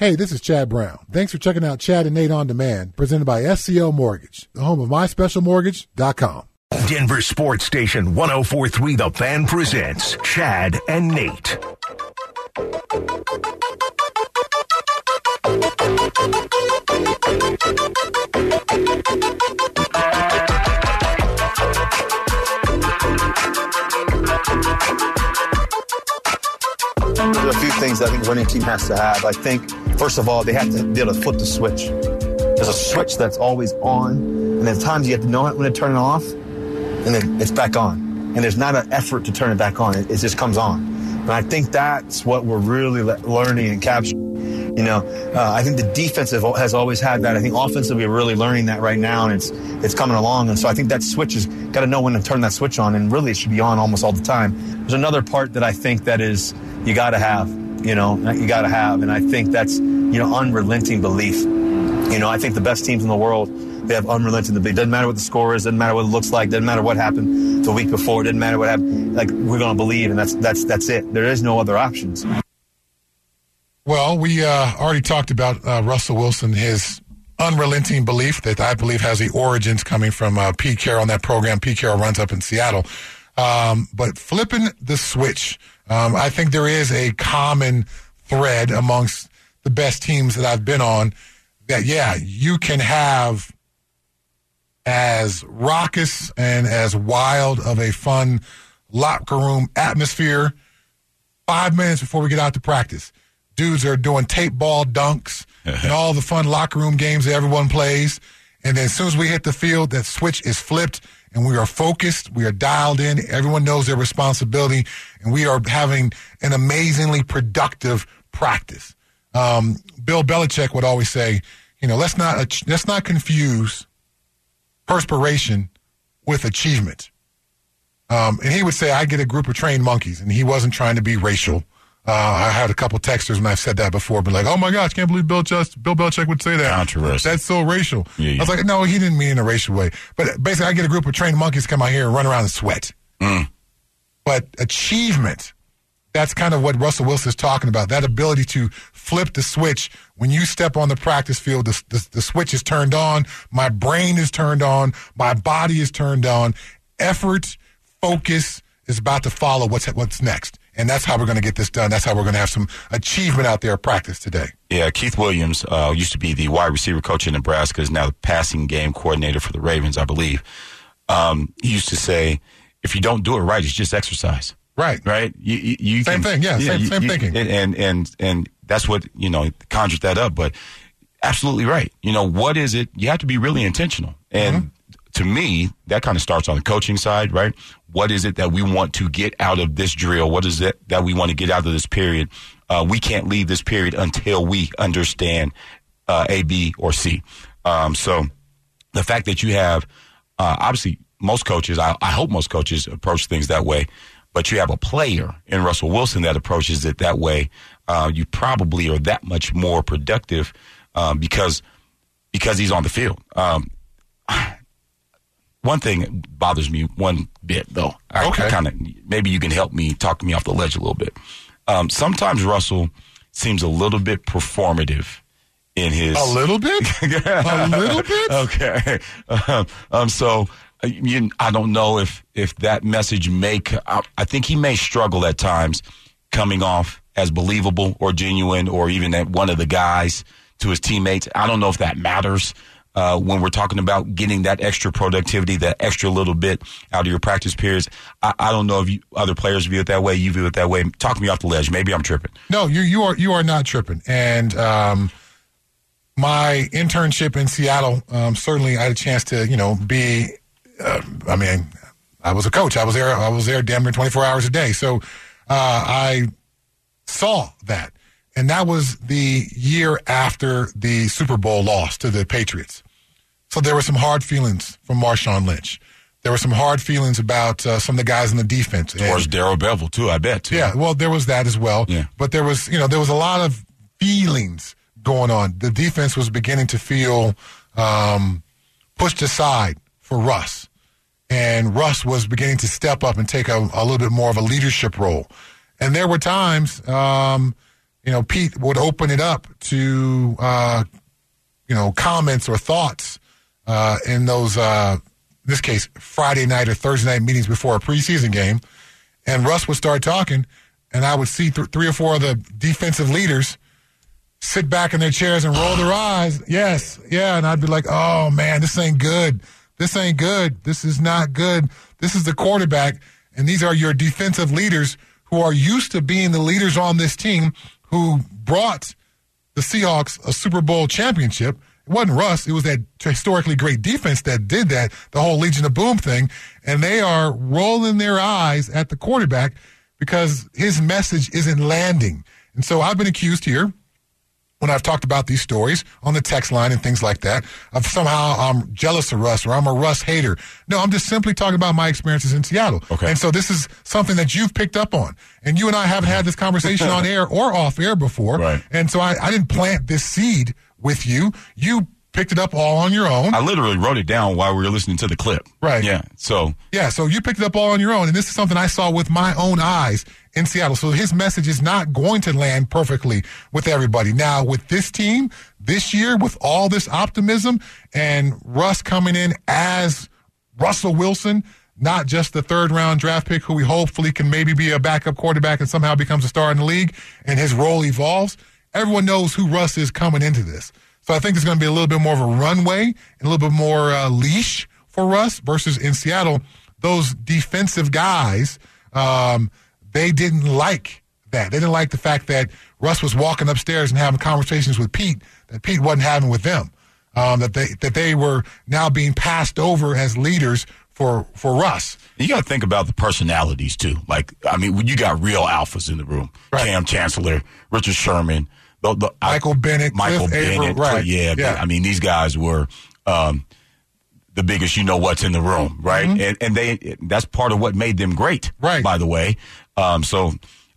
Hey, this is Chad Brown. Thanks for checking out Chad and Nate on Demand, presented by SCL Mortgage, the home of myspecialmortgage.com. Denver Sports Station 1043 The Fan presents Chad and Nate. I think a winning team has to have. I think, first of all, they have to be able to flip the switch. There's a switch that's always on, and at times you have to know it when to turn it off, and then it's back on. And there's not an effort to turn it back on. It, it just comes on. And I think that's what we're really le- learning and capturing. You know, uh, I think the defensive has always had that. I think offensively we're really learning that right now, and it's it's coming along. And so I think that switch has got to know when to turn that switch on, and really it should be on almost all the time. There's another part that I think that is you got to have. You know, you got to have, and I think that's you know unrelenting belief. You know, I think the best teams in the world they have unrelenting belief. Doesn't matter what the score is, doesn't matter what it looks like, doesn't matter what happened the week before, doesn't matter what happened. Like we're going to believe, and that's that's that's it. There is no other options. Well, we uh, already talked about uh, Russell Wilson, his unrelenting belief that I believe has the origins coming from uh, Pete Carroll and that program Pete Carroll runs up in Seattle. Um, but flipping the switch, um, I think there is a common thread amongst the best teams that I've been on that, yeah, you can have as raucous and as wild of a fun locker room atmosphere five minutes before we get out to practice. Dudes are doing tape ball dunks and all the fun locker room games that everyone plays. And then as soon as we hit the field, that switch is flipped and we are focused. We are dialed in. Everyone knows their responsibility and we are having an amazingly productive practice. Um, Bill Belichick would always say, you know, let's not, let's not confuse perspiration with achievement. Um, and he would say, I get a group of trained monkeys and he wasn't trying to be racial. Uh, I had a couple texters when I've said that before, but like, oh my gosh, can't believe Bill, Just, Bill Belichick would say that. Controversy. That's so racial. Yeah, yeah. I was like, no, he didn't mean in a racial way. But basically, I get a group of trained monkeys come out here and run around and sweat. Mm. But achievement, that's kind of what Russell Wilson is talking about. That ability to flip the switch. When you step on the practice field, the, the, the switch is turned on. My brain is turned on. My body is turned on. Effort, focus is about to follow what's, what's next. And that's how we're going to get this done. That's how we're going to have some achievement out there at practice today. Yeah, Keith Williams uh, used to be the wide receiver coach in Nebraska, is now the passing game coordinator for the Ravens, I believe. Um, he used to say, if you don't do it right, it's just exercise. Right. Right. You, you, you Same can- thing, yeah, same- you- same thinking. And, and and and that's what you know conjured that up. But absolutely right. You know what is it? You have to be really intentional. And Mm-hmm. to me, that kind of starts on the coaching side, right? What is it that we want to get out of this drill? What is it that we want to get out of this period? Uh, we can't leave this period until we understand uh, A, B, or C. Um, so the fact that you have, uh, obviously, most coaches, I, I hope most coaches approach things that way, but you have a player in Russell Wilson that approaches it that way. Uh, you probably are that much more productive um, because because he's on the field. Um, one thing bothers me one bit though. I, Okay. kind of maybe you can help me talk me off the ledge a little bit. Um, sometimes Russell seems a little bit performative in his A little bit? a little bit? okay. Um, um, so uh, you, I don't know if if that message may. I think he may struggle at times coming off as believable or genuine, or even at one of the guys to his teammates. I don't know if that matters. Uh, when we're talking about getting that extra productivity, that extra little bit out of your practice periods, I, I don't know if you, other players view it that way. You view it that way. Talk me off the ledge. Maybe I'm tripping. No, you you are you are not tripping. And um, my internship in Seattle, um, certainly I had a chance to you know be. Uh, I mean, I was a coach. I was there. I was there damn near twenty four hours a day. So uh, I saw that, and that was the year after the Super Bowl loss to the Patriots. So there were some hard feelings from Marshawn Lynch. There were some hard feelings about uh, some of the guys in the defense. Or Darrell Bevell too. I bet. Too. yeah, well, there was that as well. Yeah. But there was, you know, there was a lot of feelings going on. The defense was beginning to feel um, pushed aside for Russ. And Russ was beginning to step up and take a, a little bit more of a leadership role. And there were times um, you know, Pete would open it up to, uh, you know, comments or thoughts uh, in those, uh, in this case, Friday night or Thursday night meetings before a preseason game. And Russ would start talking, and I would see th- three or four of the defensive leaders sit back in their chairs and roll their eyes. Yes, yeah. And I'd be like, oh, man, this ain't good. This ain't good. This is not good. This is the quarterback, and these are your defensive leaders who are used to being the leaders on this team who brought the Seahawks a Super Bowl championship. It wasn't Russ. It was that historically great defense that did that, the whole Legion of Boom thing. And they are rolling their eyes at the quarterback because his message isn't landing. And so I've been accused here when I've talked about these stories on the text line and things like that of somehow I'm jealous of Russ or I'm a Russ hater. No, I'm just simply talking about my experiences in Seattle. Okay. And so this is something that you've picked up on. And you and I haven't had this conversation on air or off air before. Right. And so I, I didn't plant this seed with you. You picked it up all on your own. I literally wrote it down while we were listening to the clip. Right. Yeah. So Yeah, so you picked it up all on your own, and this is something I saw with my own eyes in Seattle. So his message is not going to land perfectly with everybody. Now, with this team this year, with all this optimism, and Russ coming in as Russell Wilson, not just the third round draft pick who we hopefully can maybe be a backup quarterback and somehow becomes a star in the league, and his role evolves. Everyone knows who Russ is coming into this. So I think there's going to be a little bit more of a runway and a little bit more uh, leash for Russ versus in Seattle. Those defensive guys, um, they didn't like that. They didn't like the fact that Russ was walking upstairs and having conversations with Pete that Pete wasn't having with them. Um, that they that they were now being passed over as leaders for for Russ. you got to think about the personalities too. Like, I mean, you got real alphas in the room, Right. Kam Chancellor, Richard Sherman, the, the, I- Michael Bennett, Michael Cliff Bennett, right. yeah, Yeah. I mean, these guys were um, the biggest. You know what's in the room, right? And and they that's part of what made them great, Mm-hmm. Right. By the way, um, so.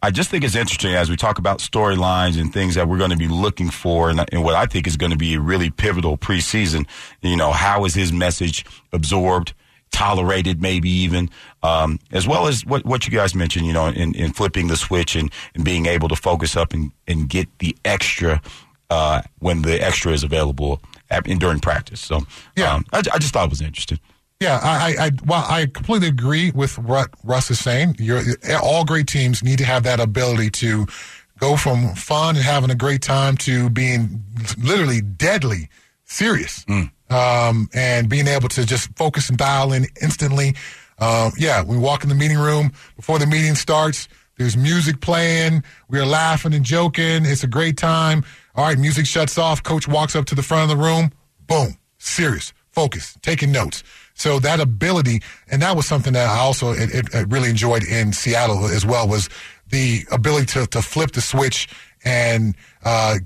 I just think it's interesting as we talk about storylines and things that we're going to be looking for, and, and what I think is going to be a really pivotal preseason. You know, how is his message absorbed? Tolerated, maybe even, um, as well as what, what you guys mentioned, you know, in, in flipping the switch and, and being able to focus up and, and get the extra uh, when the extra is available at, in, during practice. So, Yeah. um, I, I just thought it was interesting. Yeah, I, I, I, well, I completely agree with what Russ is saying. You're, all great teams need to have that ability to go from fun and having a great time to being literally deadly serious, um, and being able to just focus and dial in instantly. Um, yeah, we walk in the meeting room before the meeting starts. There's music playing. We're laughing and joking. It's a great time. All right, music shuts off. Coach walks up to the front of the room. Boom, serious, focus, taking notes. So that ability, and that was something that I also it, it, it really enjoyed in Seattle as well, was the ability to, to flip the switch and uh,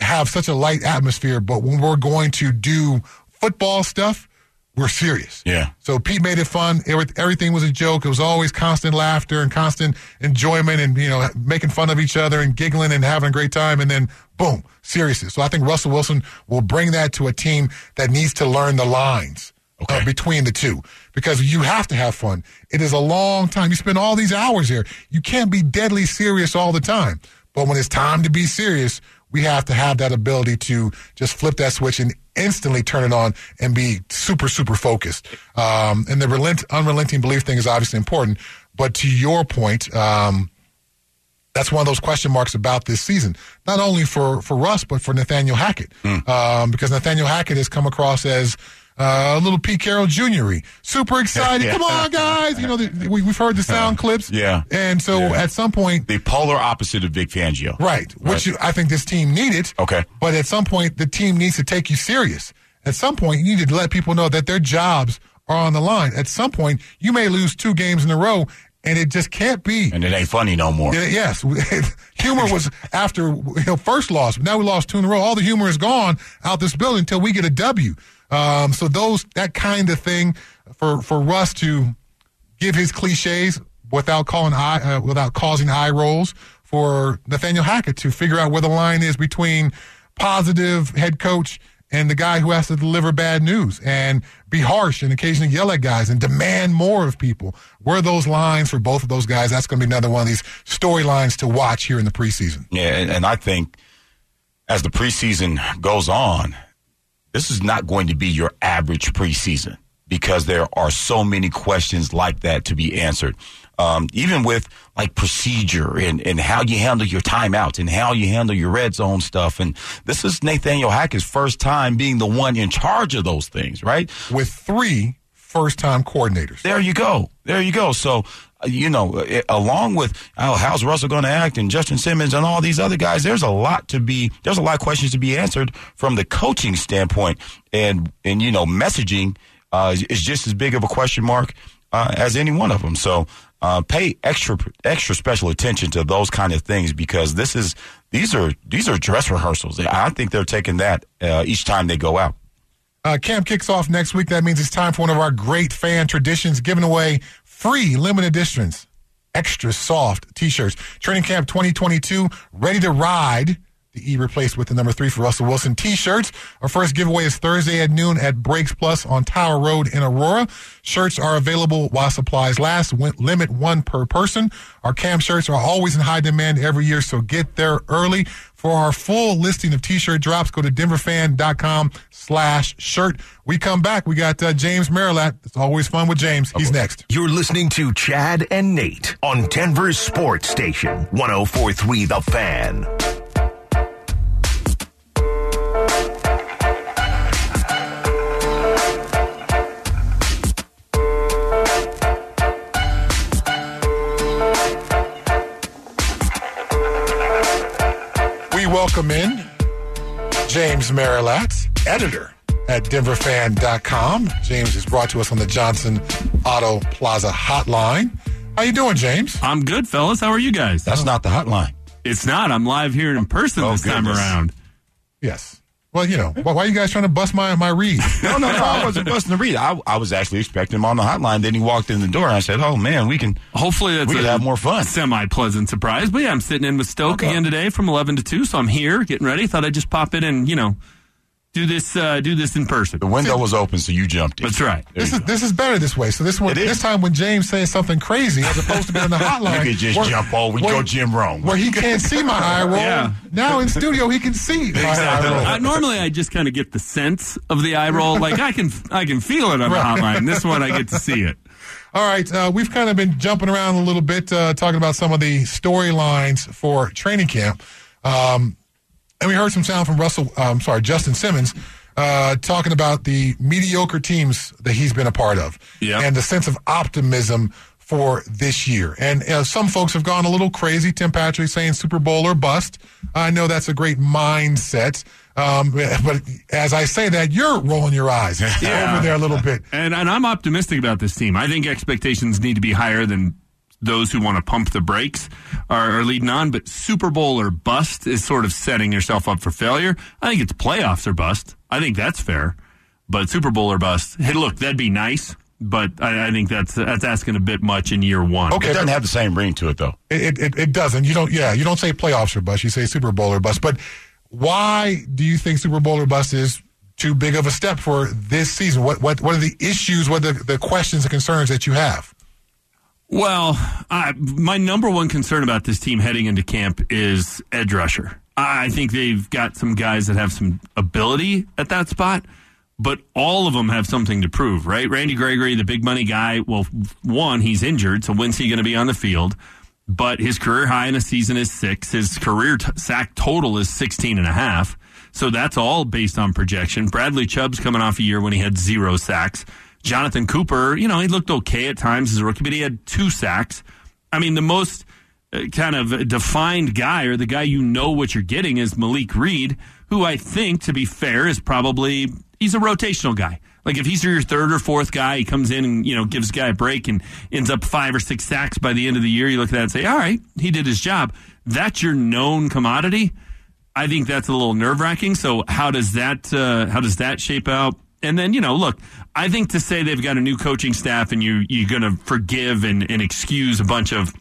have such a light atmosphere. But when we're going to do football stuff, we're serious. Yeah. So Pete made it fun. Every- Everything was a joke. It was always constant laughter and constant enjoyment and, you know, making fun of each other and giggling and having a great time. And then boom, seriousness. So I think Russell Wilson will bring that to a team that needs to learn the lines Okay. uh, between the two because you have to have fun. It is a long time. You spend all these hours here. You can't be deadly serious all the time. But when it's time to be serious, we have to have that ability to just flip that switch and instantly turn it on and be super, super focused. Um, and the relent, unrelenting belief thing is obviously important. But to your point, um, that's one of those question marks about this season. Not only for, for Russ, but for Nathaniel Hackett. Um, because Nathaniel Hackett has come across as uh, a little Pete Carroll Jr. Super excited. Yeah. Come on, guys. You know, the, we, we've heard the sound clips. Yeah. And so Yeah. at some point, The polar opposite of Vic Fangio. Right, which you, I think this team needed. Okay. But at some point, the team needs to take you serious. At some point, you need to let people know that their jobs are on the line. At some point, you may lose two games in a row, and it just can't be. And it ain't funny no more. Yes, humor was after you know, first loss. Now we lost two in a row. All the humor is gone out this building until we get a W. Um, so those that kind of thing for for Russ to give his cliches without calling eye uh, without causing eye rolls for Nathaniel Hackett to figure out where the line is between positive head coach and the guy who has to deliver bad news and be harsh and occasionally yell at guys and demand more of people. Where those lines for both of those guys? That's going to be another one of these storylines to watch here in the preseason. Yeah, and I think as the preseason goes on, this is not going to be your average preseason because there are so many questions like that to be answered. Um, even with like procedure and, and how you handle your timeouts and how you handle your red zone stuff. And this is Nathaniel Hackett's first time being the one in charge of those things, right? With three first time coordinators. There you go. There you go. So, uh, you know, it, along with oh, how's Russell going to act and Justin Simmons and all these other guys, there's a lot to be, there's a lot of questions to be answered from the coaching standpoint. And, and, you know, messaging uh, is just as big of a question mark uh, as any one of them. So uh, pay extra extra special attention to those kind of things because this is these are these are dress rehearsals. I think they're taking that uh, each time they go out. Uh, camp kicks off next week. That means it's time for one of our great fan traditions, giving away free limited editions, extra soft T-shirts. Training Camp 2022, ready to ride the E replaced with the number three for Russell Wilson t-shirts. Our first giveaway is Thursday at noon at Brakes Plus on Tower Road in Aurora. Shirts are available while supplies last. Limit one per person. Our cam shirts are always in high demand every year, so get there early. For our full listing of t-shirt drops, go to denverfan.com slash shirt. We come back. We got uh, James Merilatt. It's always fun with James. He's next. You're listening to Chad and Nate on Denver's Sports Station, 1043 The Fan. Welcome in James Merilatt, editor at denverfan.com. James is brought to us on the Johnson Auto Plaza hotline. How you doing, James? I'm good, fellas. How are you guys? That's not the hotline. It's not. I'm live here in person oh, this goodness. time around. Yes. Well, you know, why, are you guys trying to bust my, my read? no, no, no, I wasn't busting the read. I, I was actually expecting him on the hotline. Then he walked in the door, and I said, "Oh man, we can hopefully that's we can have more fun." Semi pleasant surprise, but yeah, I'm sitting in with Stoke okay. again today from 11 to 2, so I'm here getting ready. Thought I'd just pop in and you know do this uh, do this in person. The window was open, so you jumped in. That's right. There this is go. this is better this way. So this one, this time when James says something crazy, as opposed to being on the hotline, you could just where, jump over. We go Jim Rome, where he can't see my eye roll. Yeah. Now in studio, he can see my exactly. eye roll. Uh, normally, I just kind of get the sense of the eye roll. Like I can I can feel it on right. the hotline. This one, I get to see it. All right, uh, we've kind of been jumping around a little bit, uh, talking about some of the storylines for training camp. Um, and we heard some sound from Russell, I'm um, sorry, Justin Simmons, uh, talking about the mediocre teams that he's been a part of and the sense of optimism for this year. And uh, some folks have gone a little crazy. Tim Patrick saying Super Bowl or bust. I know that's a great mindset. Um, but as I say that, you're rolling your eyes yeah. over there a little bit. And, and I'm optimistic about this team. I think expectations need to be higher than those who want to pump the brakes are, are, leading on, but Super Bowl or bust is sort of setting yourself up for failure. I think it's playoffs or bust. I think that's fair. But Super Bowl or bust. Hey, look, that'd be nice, but I, I think that's that's asking a bit much in year one. Okay, it doesn't have the same ring to it though. It, it it doesn't. You don't. Yeah, you don't say playoffs or bust. You say Super Bowl or bust. But why do you think Super Bowl or bust is too big of a step for this season? What what what are the issues? What are the, the questions and concerns that you have? Well, I, my number one concern about this team heading into camp is edge rusher. I think they've got some guys that have some ability at that spot, but all of them have something to prove, right? Randy Gregory, the big money guy, well, one, he's injured, so when's he going to be on the field? But his career high in a season is six. His career t- sack total is 16 and a half. So that's all based on projection. Bradley Chubb's coming off a year when he had zero sacks. Jonathan Cooper, you know, he looked okay at times as a rookie, but he had two sacks. I mean, the most uh, kind of defined guy or the guy you know what you're getting is Malik Reed, who I think, to be fair, is probably he's a rotational guy. Like if he's your third or fourth guy, he comes in and you know gives guy a break and ends up five or six sacks by the end of the year. You look at that and say, all right, he did his job. That's your known commodity. I think that's a little nerve wracking. So how does that uh, how does that shape out? And then, you know, look, I think to say they've got a new coaching staff and you, you're going to forgive and, and excuse a bunch of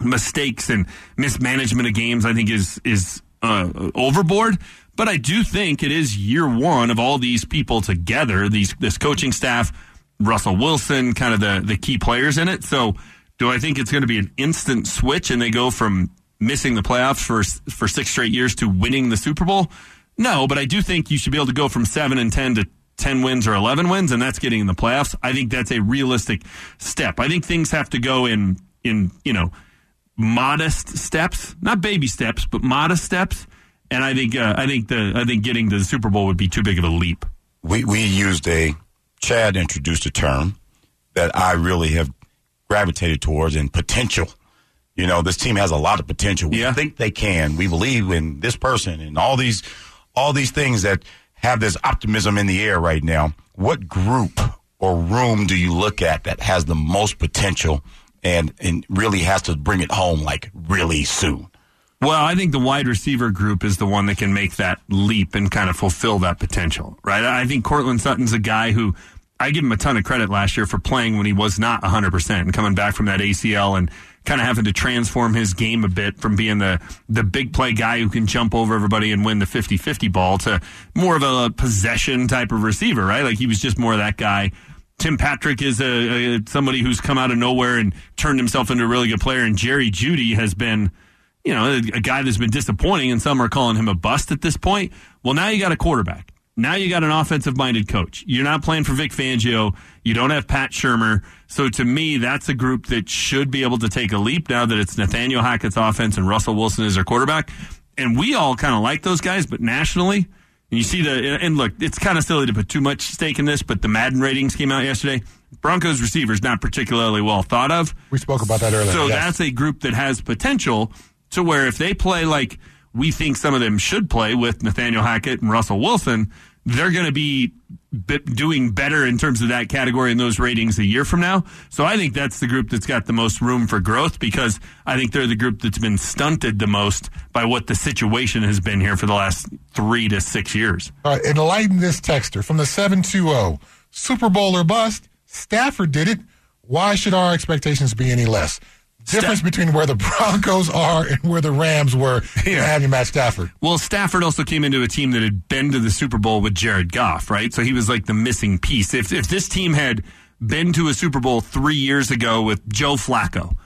mistakes and mismanagement of games, I think is, is uh, overboard. But I do think it is year one of all these people together, these this coaching staff, Russell Wilson, kind of the the key players in it. So, do I think it's going to be an instant switch and they go from missing the playoffs for for six straight years to winning the Super Bowl? No, but I do think you should be able to go from seven and ten to 10 wins or 11 wins, and that's getting in the playoffs. I think that's a realistic step. I think things have to go in, in, you know, modest steps, not baby steps, but modest steps. And I think, uh, I think the, I think getting to the Super Bowl would be too big of a leap. We, we used a, Chad introduced a term that I really have gravitated towards in potential. You know, this team has a lot of potential. We Yeah. think they can. We believe in this person and all these, all these things that have this optimism in the air right now. What group or room do you look at that has the most potential and, and really has to bring it home like really soon? Well, I think the wide receiver group is the one that can make that leap and kind of fulfill that potential, right? I think Courtland Sutton's a guy who I give him a ton of credit last year for playing when he was not 100% and coming back from that ACL and kind of having to transform his game a bit from being the, the big play guy who can jump over everybody and win the 50-50 ball to more of a possession type of receiver, right? Like he was just more of that guy. Tim Patrick is a, a somebody who's come out of nowhere and turned himself into a really good player and Jerry Jeudy has been you know, a, a guy that's been disappointing, and some are calling him a bust at this point. Well, now you got a quarterback. Now you got an offensive minded coach. You're not playing for Vic Fangio. You don't have Pat Shurmur. So to me, that's a group that should be able to take a leap now that it's Nathaniel Hackett's offense and Russell Wilson is their quarterback. And we all kind of like those guys, but nationally, and you see the, and look, it's kind of silly to put too much stake in this, but the Madden ratings came out yesterday. Broncos receivers not particularly well thought of. We spoke about that earlier. So yes. that's a group that has potential to where if they play like we think some of them should play with Nathaniel Hackett and Russell Wilson, they're going to be doing better in terms of that category and those ratings a year from now. So I think that's the group that's got the most room for growth because I think they're the group that's been stunted the most by what the situation has been here for the last three to six years. All right, enlighten this texter from the 720. Super Bowl or bust? Stafford did it. Why should our expectations be any less? Difference between where the Broncos are and where the Rams were in having Matt Stafford. Well, Stafford also came into a team that had been to the Super Bowl with Jared Goff, right? So he was like the missing piece. If if this team had been to a Super Bowl three years ago with Joe Flacco,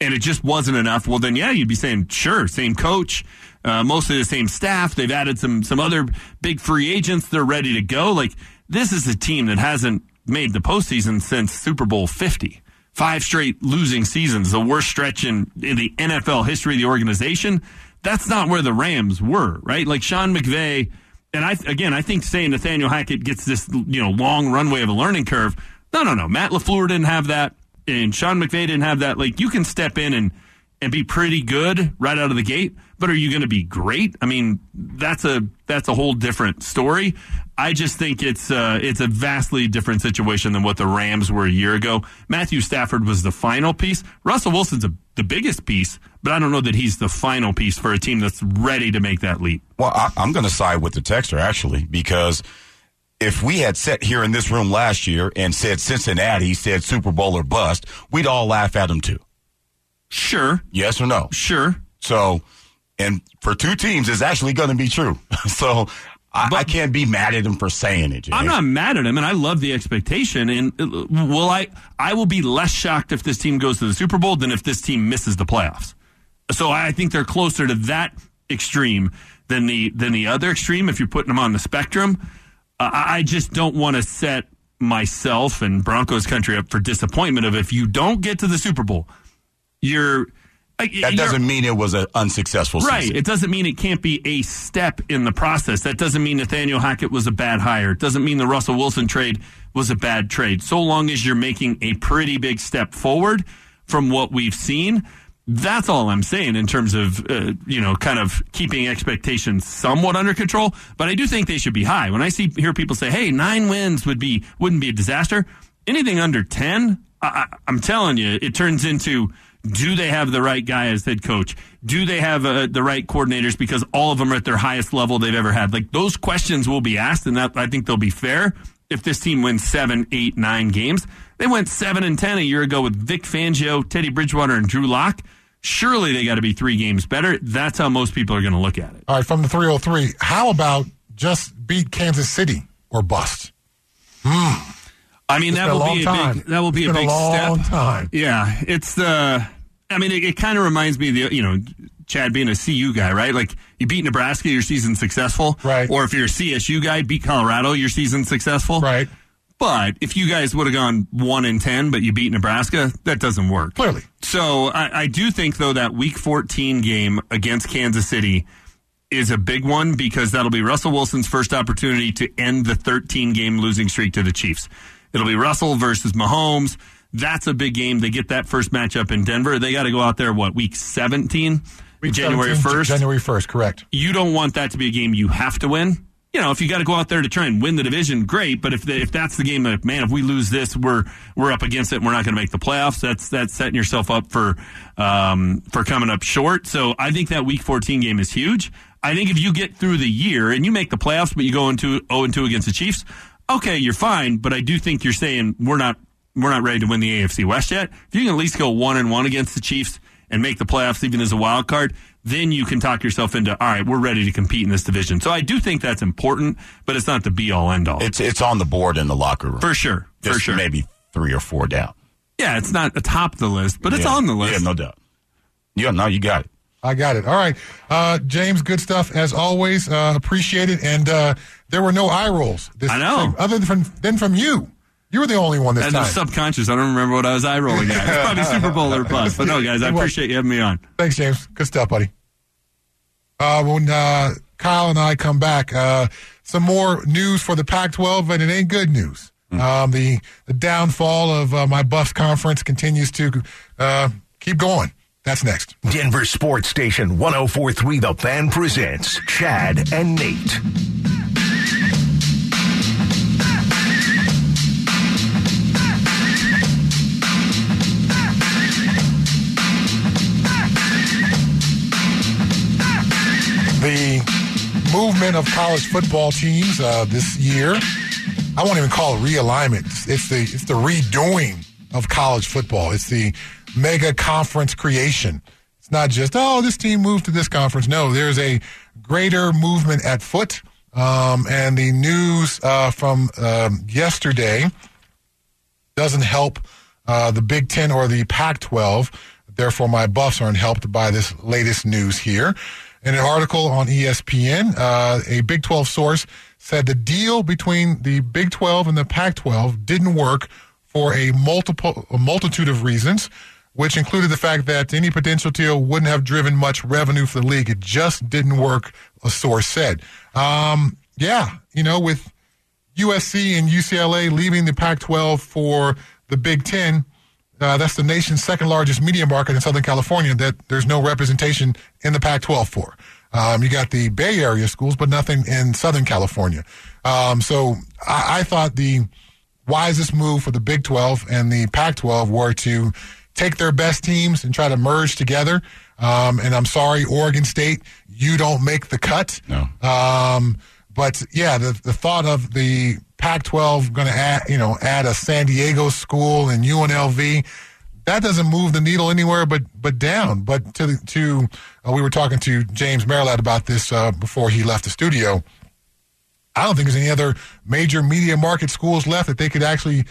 and it just wasn't enough, well, then yeah, you'd be saying sure, same coach, uh, mostly the same staff. They've added some some other big free agents. They're ready to go. Like this is a team that hasn't made the postseason since Super Bowl fifty. Five straight losing seasons, the worst stretch in, in the NFL history of the organization. That's not where the Rams were, right? Like Sean McVay, and I again, I think saying Nathaniel Hackett gets this you know long runway of a learning curve. No, no, no. Matt Lafleur didn't have that, and Sean McVay didn't have that. Like you can step in and and be pretty good right out of the gate, but are you going to be great? I mean, that's a that's a whole different story. I just think it's uh, it's a vastly different situation than what the Rams were a year ago. Matthew Stafford was the final piece. Russell Wilson's a, the biggest piece, but I don't know that he's the final piece for a team that's ready to make that leap. Well, I, I'm going to side with the texter actually because if we had sat here in this room last year and said Cincinnati said Super Bowl or bust, we'd all laugh at them too. Sure, Yes or no? sure. So, and for two teams, it's actually going to be true. so, I, I can't be mad at them for saying it. Jay. I'm not mad at him, and I love the expectation. And uh, will I? I will be less shocked if this team goes to the Super Bowl than if this team misses the playoffs. So I think they're closer to that extreme than the than the other extreme. If you're putting them on the spectrum, uh, I I just don't want to set myself and Broncos country up for disappointment. Of if you don't get to the Super Bowl, you're That doesn't mean it was an unsuccessful Right. It doesn't mean it can't be a step in the process. That doesn't mean Nathaniel Hackett was a bad hire. It doesn't mean the Russell Wilson trade was a bad trade. So long as you're making a pretty big step forward from what we've seen, that's all I'm saying in terms of, uh, you know, kind of keeping expectations somewhat under control. But I do think they should be high. When I see hear people say, "Hey, nine wins would be wouldn't be a disaster," anything under ten, I, I, I'm telling you, it turns into do they have the right guy as head coach? Do they have uh, the right coordinators? Because all of them are at their highest level they've ever had. Like those questions will be asked, and that I think they'll be fair. If this team wins seven, eight, nine games, they went seven and ten a year ago with Vic Fangio, Teddy Bridgewater, and Drew Lock. surely they got to be three games better. That's how most people are going to look at it. All right, from the 303, how about just beat Kansas City or bust? I mean, It's that been a will long be a big. That will be It's a big step. time. Yeah, it's the. I mean, it, it kind of reminds me of the you know Chad being a CU guy, right? Like you beat Nebraska, your season's successful, Right. Or if you're a CSU guy, beat Colorado, your season's successful, Right. But if you guys would have gone one in ten, but you beat Nebraska, that doesn't work. Clearly. So I, I do think though that Week 14 game against Kansas City is a big one because that'll be Russell Wilson's first opportunity to end the 13 game losing streak to the Chiefs. It'll be Russell versus Mahomes. That's a big game. They get that first matchup in Denver. They got to go out there what week 17, Week January 17, 1st. January 1st, correct. You don't want that to be a game you have to win. You know, if you got to go out there to try and win the division, great. But if if that's the game that man, if we lose this, we're we're up against it. and We're not going to make the playoffs. That's that's setting yourself up for um, for coming up short. So I think that Week 14 game is huge. I think if you get through the year and you make the playoffs, but you go into 0 and 2 against the Chiefs, okay, you're fine. But I do think you're saying we're not we're not ready to win the AFC West yet. If you can at least go one and one against the Chiefs and make the playoffs even as a wild card, then you can talk yourself into all right, we're ready to compete in this division. So I do think that's important, but it's not the be all end all. It's it's on the board in the locker room. For sure. For sure. Maybe three or four down. Yeah, it's not atop the list, but it's Yeah. on the list. Yeah, no doubt. Yeah, no, you got it. I got it. All right. Uh, James, good stuff as always. Uh, appreciate it. And uh, there were no eye rolls. This I know. Other than from, than from you. You were the only one this And time. it's subconscious. I don't remember what I was eye rolling at. It's probably Super Bowl or bust. But no, guys, I appreciate you having me on. Thanks, James. Good stuff, buddy. Uh, when uh, Kyle and I come back, uh, some more news for the Pac-12, and it ain't good news. Um, the the downfall of uh, my Buffs conference continues to uh, keep going. That's next. Denver Sports Station 1043 The Fan presents Chad and Nate. Movement of college football teams uh, this year. I won't even call it realignment. It's the it's the redoing of college football. It's the mega conference creation. It's not just oh this team moved to this conference. No, there's a greater movement at foot. Um, and the news uh, from um, yesterday doesn't help uh, the Big Ten or the Pac 12. Therefore, my buffs aren't helped by this latest news here. In an article on ESPN, uh, a Big 12 source said the deal between the Big 12 and the Pac 12 didn't work for a multiple a multitude of reasons, which included the fact that any potential deal wouldn't have driven much revenue for the league. It just didn't work, a source said. Um, yeah, you know, with USC and UCLA leaving the Pac 12 for the Big Ten. Uh, that's the nation's second largest media market in Southern California that there's no representation in the Pac 12 for. Um, you got the Bay Area schools, but nothing in Southern California. Um, so I, I thought the wisest move for the Big 12 and the Pac 12 were to take their best teams and try to merge together. Um, and I'm sorry, Oregon State, you don't make the cut. No. Um, but yeah, the, the thought of the Pac-12 going to add, you know, add a San Diego school and UNLV, that doesn't move the needle anywhere but but down. But to to uh, we were talking to James Merilatt about this uh, before he left the studio. I don't think there's any other major media market schools left that they could actually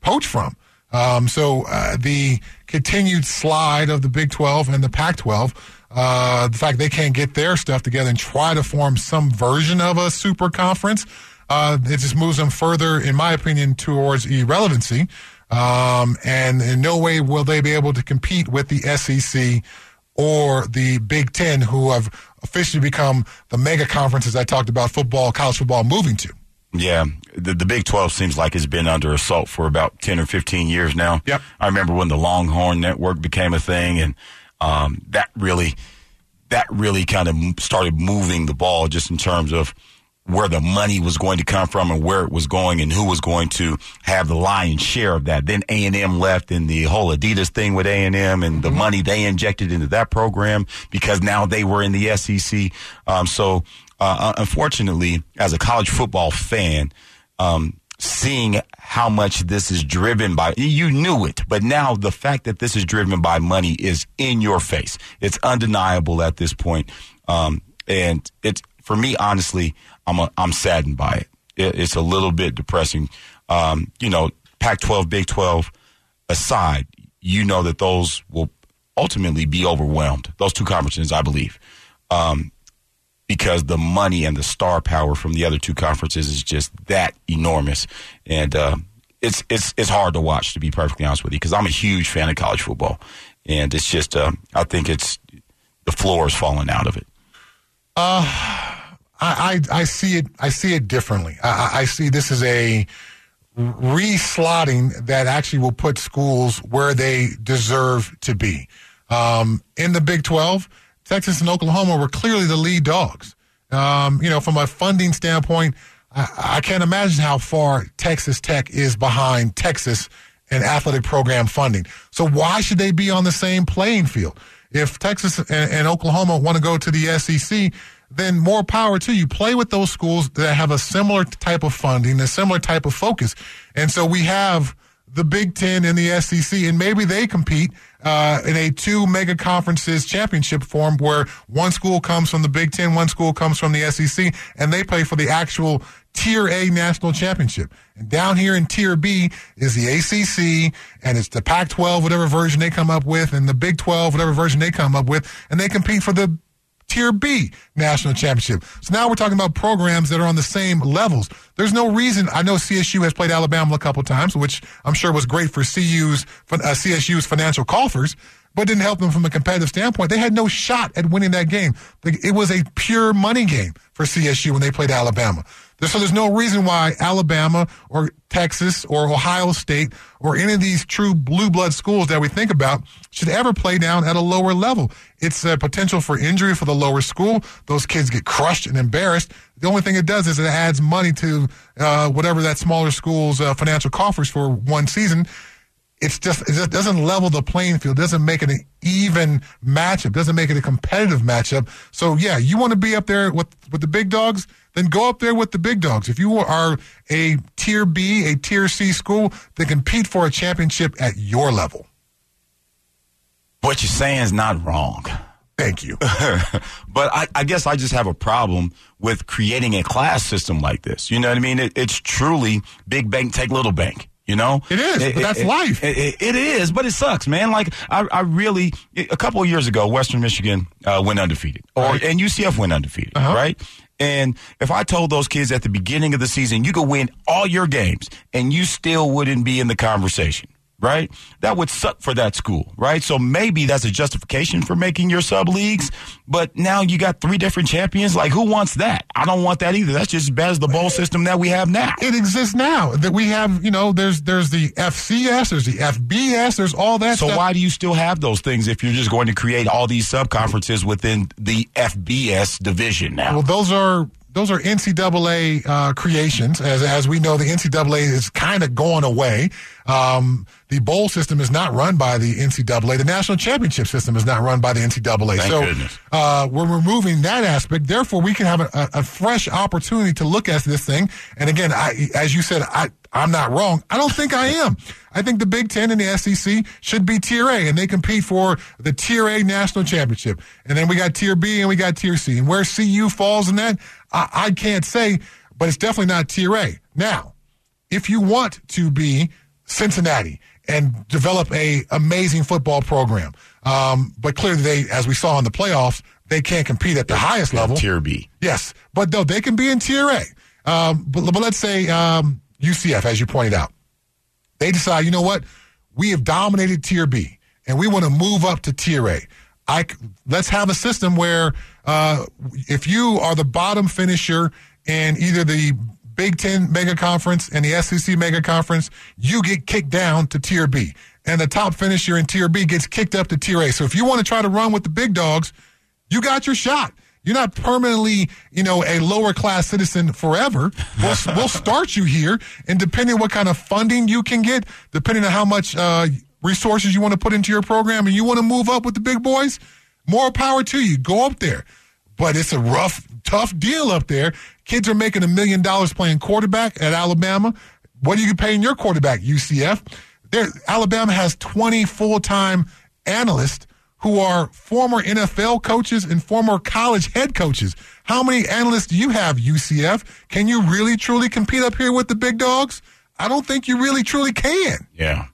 poach from. Um, so uh, the continued slide of the Big 12 and the Pac 12, uh, the fact they can't get their stuff together and try to form some version of a super conference, uh, it just moves them further, in my opinion, towards irrelevancy. Um, and in no way will they be able to compete with the SEC or the Big Ten, who have officially become the mega conferences I talked about football, college football moving to. Yeah, the, the Big 12 seems like it's been under assault for about 10 or 15 years now. Yep. I remember when the Longhorn Network became a thing, and um, that really, that really kind of started moving the ball just in terms of where the money was going to come from and where it was going and who was going to have the lion's share of that. Then A&M left and the whole Adidas thing with A&M and the money they injected into that program because now they were in the SEC. Um, so, uh, unfortunately, as a college football fan, um, seeing how much this is driven by you knew it but now the fact that this is driven by money is in your face it's undeniable at this point um, and it's for me honestly i'm a, i'm saddened by it. it it's a little bit depressing um, you know pac 12 big 12 aside you know that those will ultimately be overwhelmed those two conferences i believe um, because the money and the star power from the other two conferences is just that enormous, and uh, it's it's it's hard to watch to be perfectly honest with you because I'm a huge fan of college football, and it's just uh, I think it's the floor is falling out of it. Uh, I, I I see it I see it differently. I, I see this as a reslotting that actually will put schools where they deserve to be. Um, in the Big Twelve Texas and Oklahoma were clearly the lead dogs. Um, you know, from a funding standpoint, I, I can't imagine how far Texas Tech is behind Texas and athletic program funding. So why should they be on the same playing field? If Texas and, and Oklahoma want to go to the SEC, then more power to you. Play with those schools that have a similar type of funding, a similar type of focus. And so we have the Big Ten and the SEC, and maybe they compete uh, in a two mega conferences championship form where one school comes from the Big Ten, one school comes from the SEC, and they play for the actual Tier A national championship. And down here in Tier B is the ACC, and it's the Pac 12, whatever version they come up with, and the Big 12, whatever version they come up with, and they compete for the Tier B national championship. So now we're talking about programs that are on the same levels. There's no reason. I know CSU has played Alabama a couple times, which I'm sure was great for CU's uh, CSU's financial coffers, but didn't help them from a competitive standpoint. They had no shot at winning that game. It was a pure money game for CSU when they played Alabama. So there's no reason why Alabama or Texas or Ohio State or any of these true blue blood schools that we think about should ever play down at a lower level. It's a potential for injury for the lower school. Those kids get crushed and embarrassed. The only thing it does is it adds money to uh, whatever that smaller school's uh, financial coffers for one season it's just it just doesn't level the playing field doesn't make it an even matchup doesn't make it a competitive matchup so yeah you want to be up there with with the big dogs then go up there with the big dogs if you are a tier b a tier c school then compete for a championship at your level what you're saying is not wrong Thank you. but I, I, guess I just have a problem with creating a class system like this. You know what I mean? It, it's truly big bank take little bank. You know, it is. It, that's it, life. It, it is, but it sucks, man. Like I, I really, a couple of years ago, Western Michigan uh, went undefeated, or right. and UCF went undefeated, uh-huh. right? And if I told those kids at the beginning of the season, you could win all your games and you still wouldn't be in the conversation right? That would suck for that school, right? So maybe that's a justification for making your sub leagues, but now you got three different champions. Like, who wants that? I don't want that either. That's just as bad as the bowl system that we have now. It exists now. That we have, you know, there's there's the FCS, there's the FBS, there's all that. So stuff. why do you still have those things if you're just going to create all these sub conferences within the FBS division now? Well, those are those are NCAA uh, creations. As as we know, the NCAA is kind of going away. Um, the bowl system is not run by the NCAA. The national championship system is not run by the NCAA. Thank so uh, we're removing that aspect. Therefore, we can have a, a, fresh opportunity to look at this thing. And again, I, as you said, I, I'm not wrong. I don't think I am. I think the Big Ten and the SEC should be Tier A, and they compete for the Tier A national championship. And then we got Tier B and we got Tier C. And where CU falls in that, I, I can't say, but it's definitely not Tier A. Now, if you want to be Cincinnati and develop a amazing football program. Um, but clearly, they, as we saw in the playoffs, they can't compete at the highest level. Tier B. Yes, but though they can be in Tier A. Um, but, but, let's say um, UCF, as you pointed out, they decide, you know what, we have dominated Tier B, and we want to move up to Tier A. I let's have a system where uh, if you are the bottom finisher in either the Big Ten mega conference and the SEC mega conference, you get kicked down to Tier B. And the top finisher in Tier B gets kicked up to Tier A. So if you want to try to run with the big dogs, you got your shot. You're not permanently, you know, a lower class citizen forever. We'll, we'll start you here, and depending on what kind of funding you can get, depending on how much uh, resources you want to put into your program, and you want to move up with the big boys, more power to you. Go up there. But it's a rough, tough deal up there. Kids are making a million dollars playing quarterback at Alabama What are you paying your quarterback, UCF? There, Alabama has 20 full time analysts who are former NFL coaches and former college head coaches. How many analysts do you have, UCF? Can you really truly compete up here with the big dogs? I don't think you really truly can. Yeah.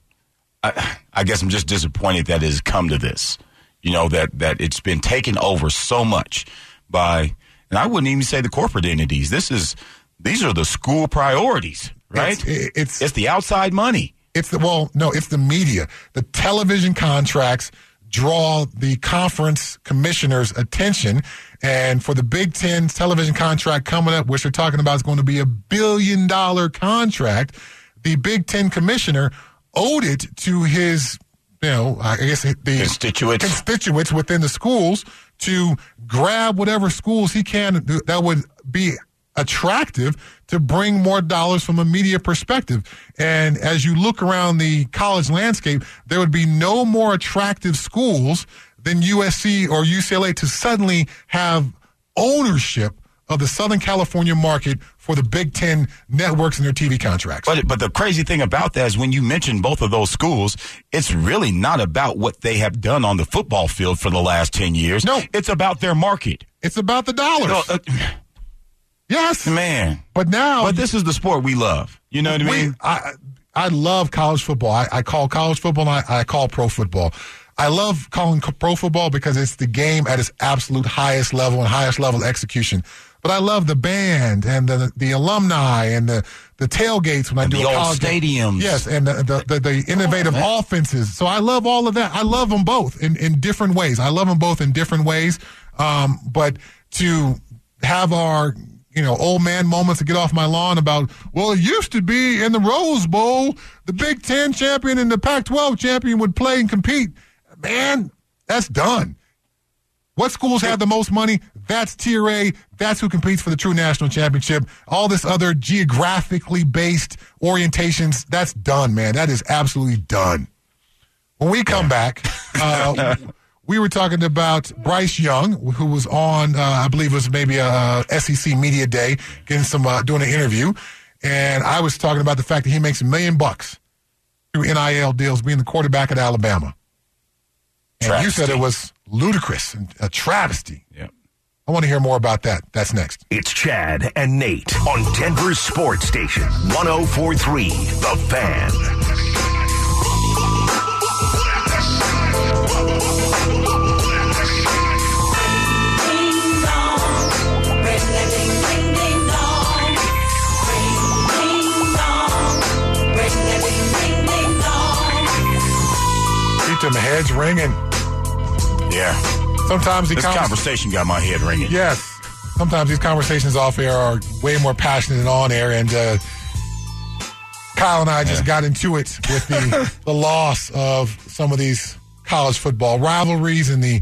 I, I guess I'm just disappointed that it has come to this. You know, that, that it's been taken over so much by, and I wouldn't even say the corporate entities. This is, these are the school priorities, right? It's, it's, it's the outside money. It's the, well, no, it's the media. The television contracts draw the conference commissioner's attention. And for the Big Ten television contract coming up, which they're talking about is going to be a billion dollar contract, the Big Ten commissioner owed it to his, you know, I guess the constituents, constituents within the schools to grab whatever schools he can that would be attractive to bring more dollars from a media perspective. And as you look around the college landscape, there would be no more attractive schools than USC or UCLA to suddenly have ownership of the Southern California market for the Big Ten networks and their TV contracts. But but the crazy thing about that is when you mention both of those schools, it's really not about what they have done on the football field for the last ten years. No, it's about their market. It's about the dollars. Uh, Yes, man. But now, but this is the sport we love. You know what I mean? I I love college football. I, I call college football. and I, I call pro football. I love calling pro football because it's the game at its absolute highest level and highest level execution. But I love the band and the the alumni and the the tailgates when I and do the a college stadiums. Yes, and the the, the, the innovative on, offenses. So I love all of that. I love them both in in different ways. I love them both in different ways. Um, but to have our you know, old man moments to get off my lawn about, well, it used to be in the Rose Bowl, the Big Ten champion and the Pac 12 champion would play and compete. Man, that's done. What schools have the most money? That's Tier A. That's who competes for the true national championship. All this other geographically based orientations, that's done, man. That is absolutely done. When we come back, uh, we were talking about Bryce Young, who was on, uh, I believe it was maybe a SEC media day, getting some uh, doing an interview, and I was talking about the fact that he makes a million bucks through NIL deals, being the quarterback at Alabama. And travesty. you said it was ludicrous and a travesty. Yep. I want to hear more about that. That's next. It's Chad and Nate on Denver Sports Station 1043 The Fan. Keep them heads ringing. Yeah. Sometimes this conversation got my head ringing. Yes. Sometimes these conversations off air are way more passionate than on air, and uh, Kyle and I just yeah. got into it with the the loss of some of these college football rivalries and the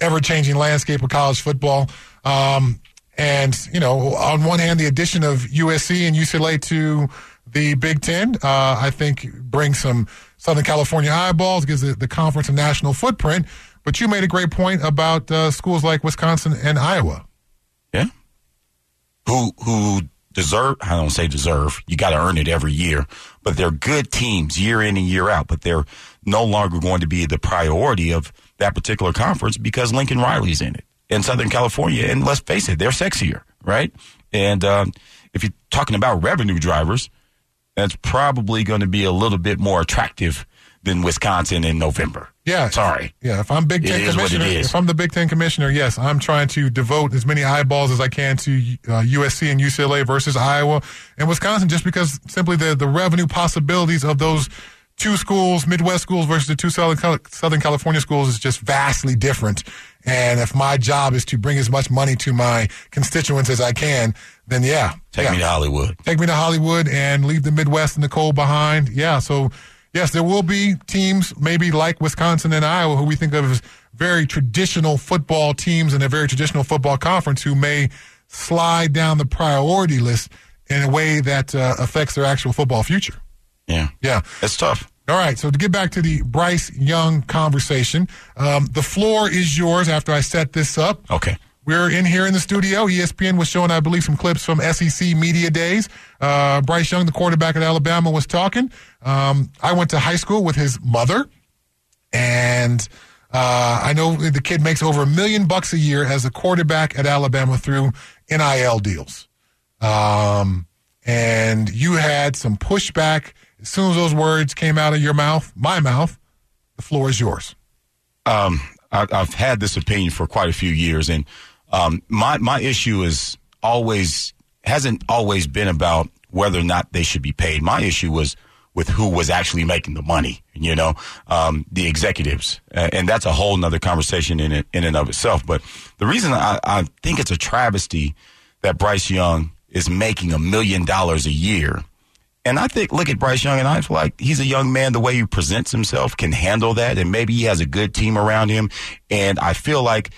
ever changing landscape of college football. Um, and you know, on one hand, the addition of USC and UCLA to the Big Ten, uh, I think, brings some Southern California eyeballs, gives the, the conference a national footprint. But you made a great point about uh, schools like Wisconsin and Iowa. Yeah. Who who deserve? I don't say deserve. You got to earn it every year. But they're good teams year in and year out. But they're no longer going to be the priority of that particular conference because Lincoln Riley's in it in Southern California. And let's face it, they're sexier, right? And um, if you're talking about revenue drivers, that's probably going to be a little bit more attractive than Wisconsin in November. Yeah. Sorry. Yeah. If I'm Big Ten commissioner, if I'm the Big Ten commissioner, yes, I'm trying to devote as many eyeballs as I can to uh, USC and UCLA versus Iowa and Wisconsin, just because simply the the revenue possibilities of those two schools, Midwest schools versus the two Southern California schools, is just vastly different. And if my job is to bring as much money to my constituents as I can, then yeah. Take yeah. me to Hollywood. Take me to Hollywood and leave the Midwest and the cold behind. Yeah. So, yes, there will be teams maybe like Wisconsin and Iowa who we think of as very traditional football teams in a very traditional football conference who may slide down the priority list in a way that uh, affects their actual football future. Yeah. Yeah. It's tough. All right, so to get back to the Bryce Young conversation, um, the floor is yours after I set this up. Okay. We're in here in the studio. ESPN was showing, I believe, some clips from SEC media days. Uh, Bryce Young, the quarterback at Alabama, was talking. Um, I went to high school with his mother, and uh, I know the kid makes over a million bucks a year as a quarterback at Alabama through NIL deals. Um, and you had some pushback as soon as those words came out of your mouth, my mouth. The floor is yours. Um, I, I've had this opinion for quite a few years, and um, my my issue is always hasn't always been about whether or not they should be paid. My issue was with who was actually making the money, you know, um, the executives. And that's a whole nother conversation in in and of itself. But the reason I, I think it's a travesty that Bryce Young is making a million dollars a year. And I think, look at Bryce Young, and I feel like he's a young man. The way he presents himself can handle that, and maybe he has a good team around him. And I feel like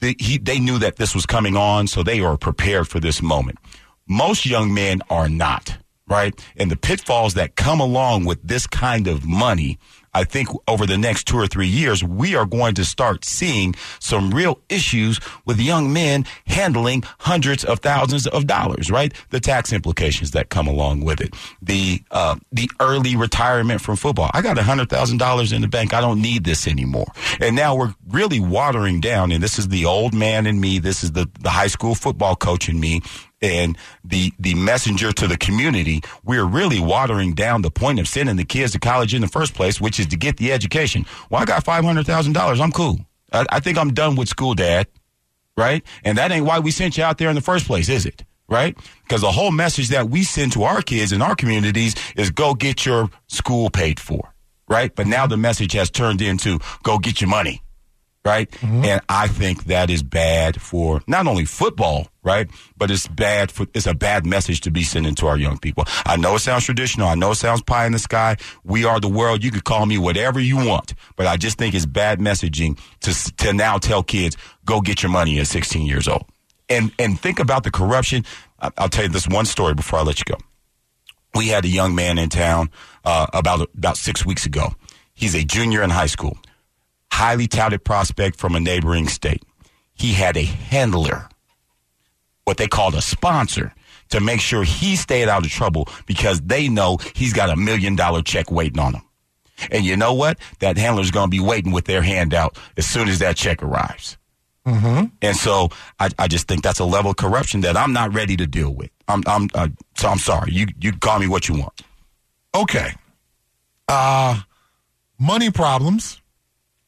the, he, they knew that this was coming on, so they are prepared for this moment. Most young men are not right? And the pitfalls that come along with this kind of money, I think over the next two or three years, we are going to start seeing some real issues with young men handling hundreds of thousands of dollars, right? The tax implications that come along with it, the uh, the early retirement from football. I got a hundred thousand dollars in the bank. I don't need this anymore. And now we're really watering down. And this is the old man in me. This is the the high school football coach in me and the the messenger to the community, we're really watering down the point of sending the kids to college in the first place, which is to get the education. Well, I got five hundred thousand dollars. I'm cool. I, I think I'm done with school, Dad. Right? And that ain't why we sent you out there in the first place, is it? Right? Because the whole message that we send to our kids in our communities is go get your school paid for. Right? But now the message has turned into go get your money right? Mm-hmm. And I think that is bad for not only football, right? But it's bad for, it's a bad message to be sending to our young people. I know it sounds traditional. I know it sounds pie in the sky. We are the world. You can call me whatever you want, but I just think it's bad messaging to, to now tell kids, go get your money at 16 years old. And, and think about the corruption. I'll tell you this one story before I let you go. We had a young man in town, uh, about, about six weeks ago. He's a junior in high school highly touted prospect from a neighboring state. He had a handler, what they called a sponsor, to make sure he stayed out of trouble because they know he's got a million dollar check waiting on him. And you know what? That handler's going to be waiting with their hand out as soon as that check arrives. Mm-hmm. And so I, I, just think that's a level of corruption that I'm not ready to deal with. I'm, I'm, uh, so I'm sorry. You, you call me what you want. Okay. Uh, money problems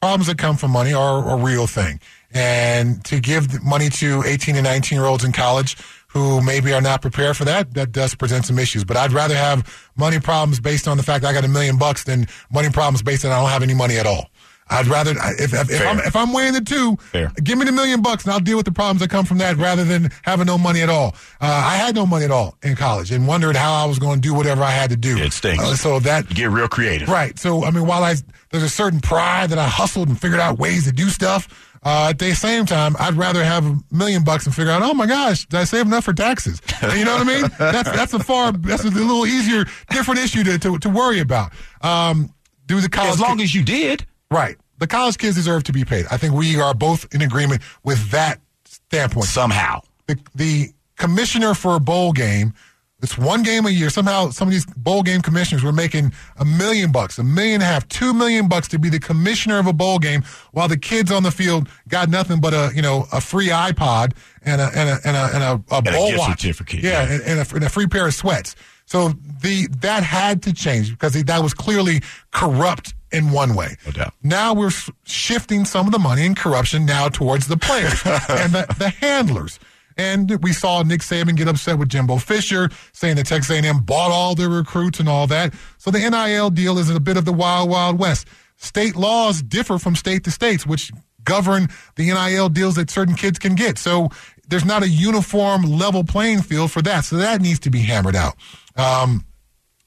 problems that come from money are a real thing. And to give money to 18 and 19 year olds in college who maybe are not prepared for that, that does present some issues. But I'd rather have money problems based on the fact I got a million bucks than money problems based on I don't have any money at all. I'd rather if if, if I'm if I'm weighing the two, Fair. give me the million bucks and I'll deal with the problems that come from that rather than having no money at all. Uh, I had no money at all in college and wondered how I was going to do whatever I had to do. It stinks. Uh, so that you get real creative, right? So I mean, while I there's a certain pride that I hustled and figured out ways to do stuff. Uh, at the same time, I'd rather have a million bucks and figure out, oh my gosh, did I save enough for taxes? You know what I mean? That's that's a far that's a little easier, different issue to to, to worry about. Um, do the college as long as you did right the college kids deserve to be paid. I think we are both in agreement with that standpoint. Somehow. The, the commissioner for a bowl game, it's one game a year. Somehow some of these bowl game commissioners were making a million bucks, a million and a half, two million bucks to be the commissioner of a bowl game while the kids on the field got nothing but a, you know, a free iPod and a, and a, and a, and a, a and bowl a watch. certificate. Yeah, yeah. And, and, a, and a free pair of sweats. So the, that had to change because that was clearly corrupt in one way. No doubt. Now we're shifting some of the money and corruption now towards the players and the, the handlers. And we saw Nick Saban get upset with Jimbo Fisher, saying that Texas A&M bought all their recruits and all that. So the NIL deal is a bit of the wild, wild west. State laws differ from state to states, which govern the NIL deals that certain kids can get. So there's not a uniform level playing field for that. So that needs to be hammered out. Um,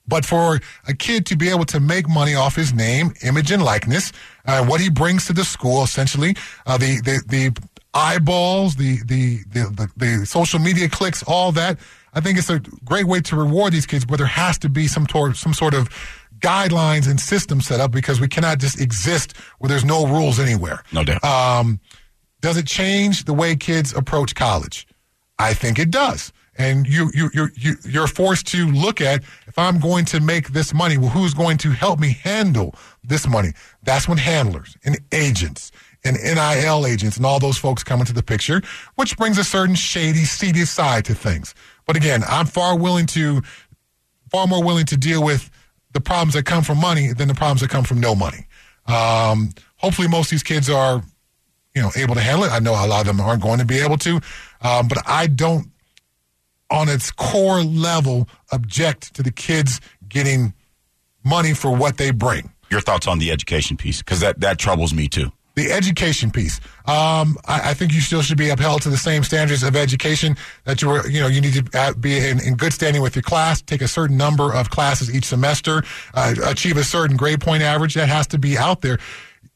but for a kid to be able to make money off his name, image, and likeness, uh, what he brings to the school, essentially, uh, the, the, the eyeballs, the, the, the, the, the social media clicks, all that, I think it's a great way to reward these kids, but there has to be some, tor- some sort of guidelines and system set up because we cannot just exist where there's no rules anywhere. No doubt. Um, Does it change the way kids approach college? I think it does. And you, you, you, you, you're forced to look at if I'm going to make this money, well, who's going to help me handle this money? That's when handlers and agents and NIL agents and all those folks come into the picture, which brings a certain shady, seedy side to things. But again, I'm far willing to, far more willing to deal with the problems that come from money than the problems that come from no money. Um, hopefully, most of these kids are, you know, able to handle it. I know a lot of them aren't going to be able to, um, but I don't, on its core level, object to the kids getting money for what they bring. Your thoughts on the education piece, because that, that troubles me too. The education piece. Um, I, I, think you still should be upheld to the same standards of education that you were, you know, you need to be in, in good standing with your class, take a certain number of classes each semester, uh, achieve a certain grade point average. That has to be out there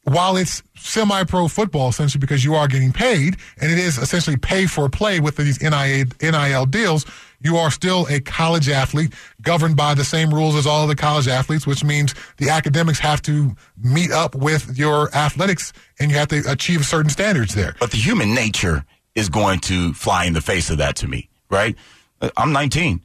while it's semi-pro football essentially because you are getting paid and it is essentially pay for play with these NIL deals, you are still a college athlete governed by the same rules as all the college athletes, which means the academics have to meet up with your athletics and you have to achieve certain standards there. But the human nature is going to fly in the face of that to me, right? I'm 19,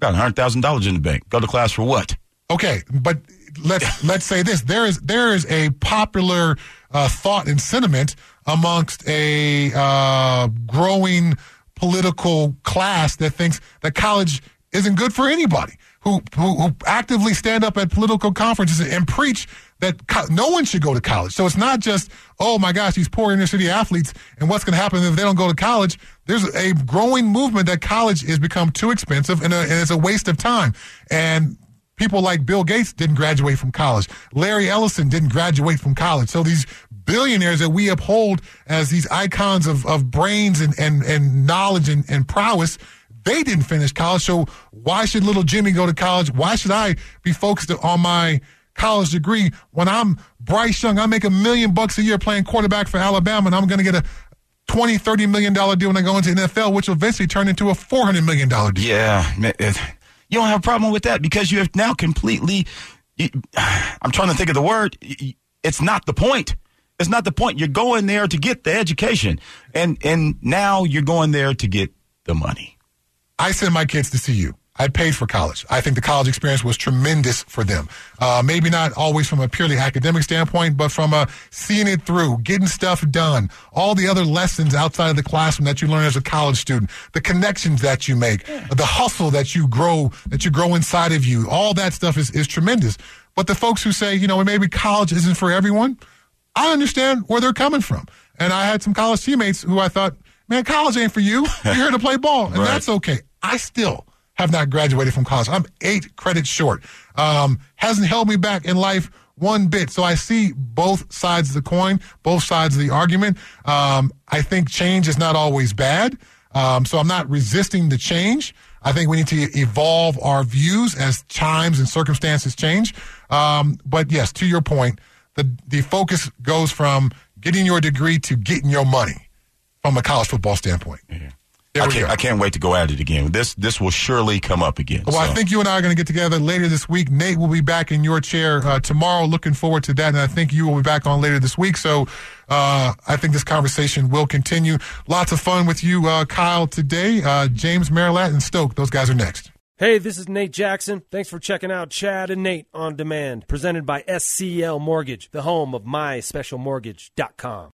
got $100,000 in the bank. Go to class for what? Okay, but let's let's say this: there is there is a popular uh, thought and sentiment amongst a uh, growing political class that thinks that college isn't good for anybody. Who, who, who actively stand up at political conferences and preach that co- no one should go to college. So it's not just, oh my gosh, these poor inner city athletes and what's going to happen if they don't go to college. There's a growing movement that college has become too expensive and, a, and it's a waste of time. And People like Bill Gates didn't graduate from college. Larry Ellison didn't graduate from college. So these billionaires that we uphold as these icons of, of brains and, and, and knowledge and, and prowess, they didn't finish college. So why should little Jimmy go to college? Why should I be focused on my college degree when I'm Bryce Young? I make a million bucks a year playing quarterback for Alabama and I'm going to get a 20, 30 million dollar deal when I go into NFL, which will eventually turn into a 400 million dollar deal. Yeah. You don't have a problem with that because you have now completely. I'm trying to think of the word. It's not the point. It's not the point. You're going there to get the education, and and now you're going there to get the money. I send my kids to see you. I paid for college. I think the college experience was tremendous for them. Uh, maybe not always from a purely academic standpoint, but from a seeing it through, getting stuff done, all the other lessons outside of the classroom that you learn as a college student, the connections that you make, the hustle that you grow, that you grow inside of you. All that stuff is, is tremendous. But the folks who say, you know, maybe college isn't for everyone, I understand where they're coming from. And I had some college teammates who I thought, man, college ain't for you. You're here to play ball, and right. that's okay. I still have not graduated from college. I'm eight credits short. Um, hasn't held me back in life one bit. So I see both sides of the coin, both sides of the argument. Um, I think change is not always bad. Um, so I'm not resisting the change. I think we need to evolve our views as times and circumstances change. Um, but yes, to your point, the the focus goes from getting your degree to getting your money from a college football standpoint. Yeah. I can't, I can't, wait to go at it again. This this will surely come up again. Well, so. I think you and I are going to get together later this week. Nate will be back in your chair uh, tomorrow. Looking forward to that, and I think you will be back on later this week. So uh, I think this conversation will continue. Lots of fun with you, uh, Kyle, today. Uh, James Merilatt and Stoke. Those guys are next. Hey, this is Nate Jackson. Thanks for checking out Chad and Nate on Demand, presented by SCL Mortgage, the home of myspecialmortgage.com.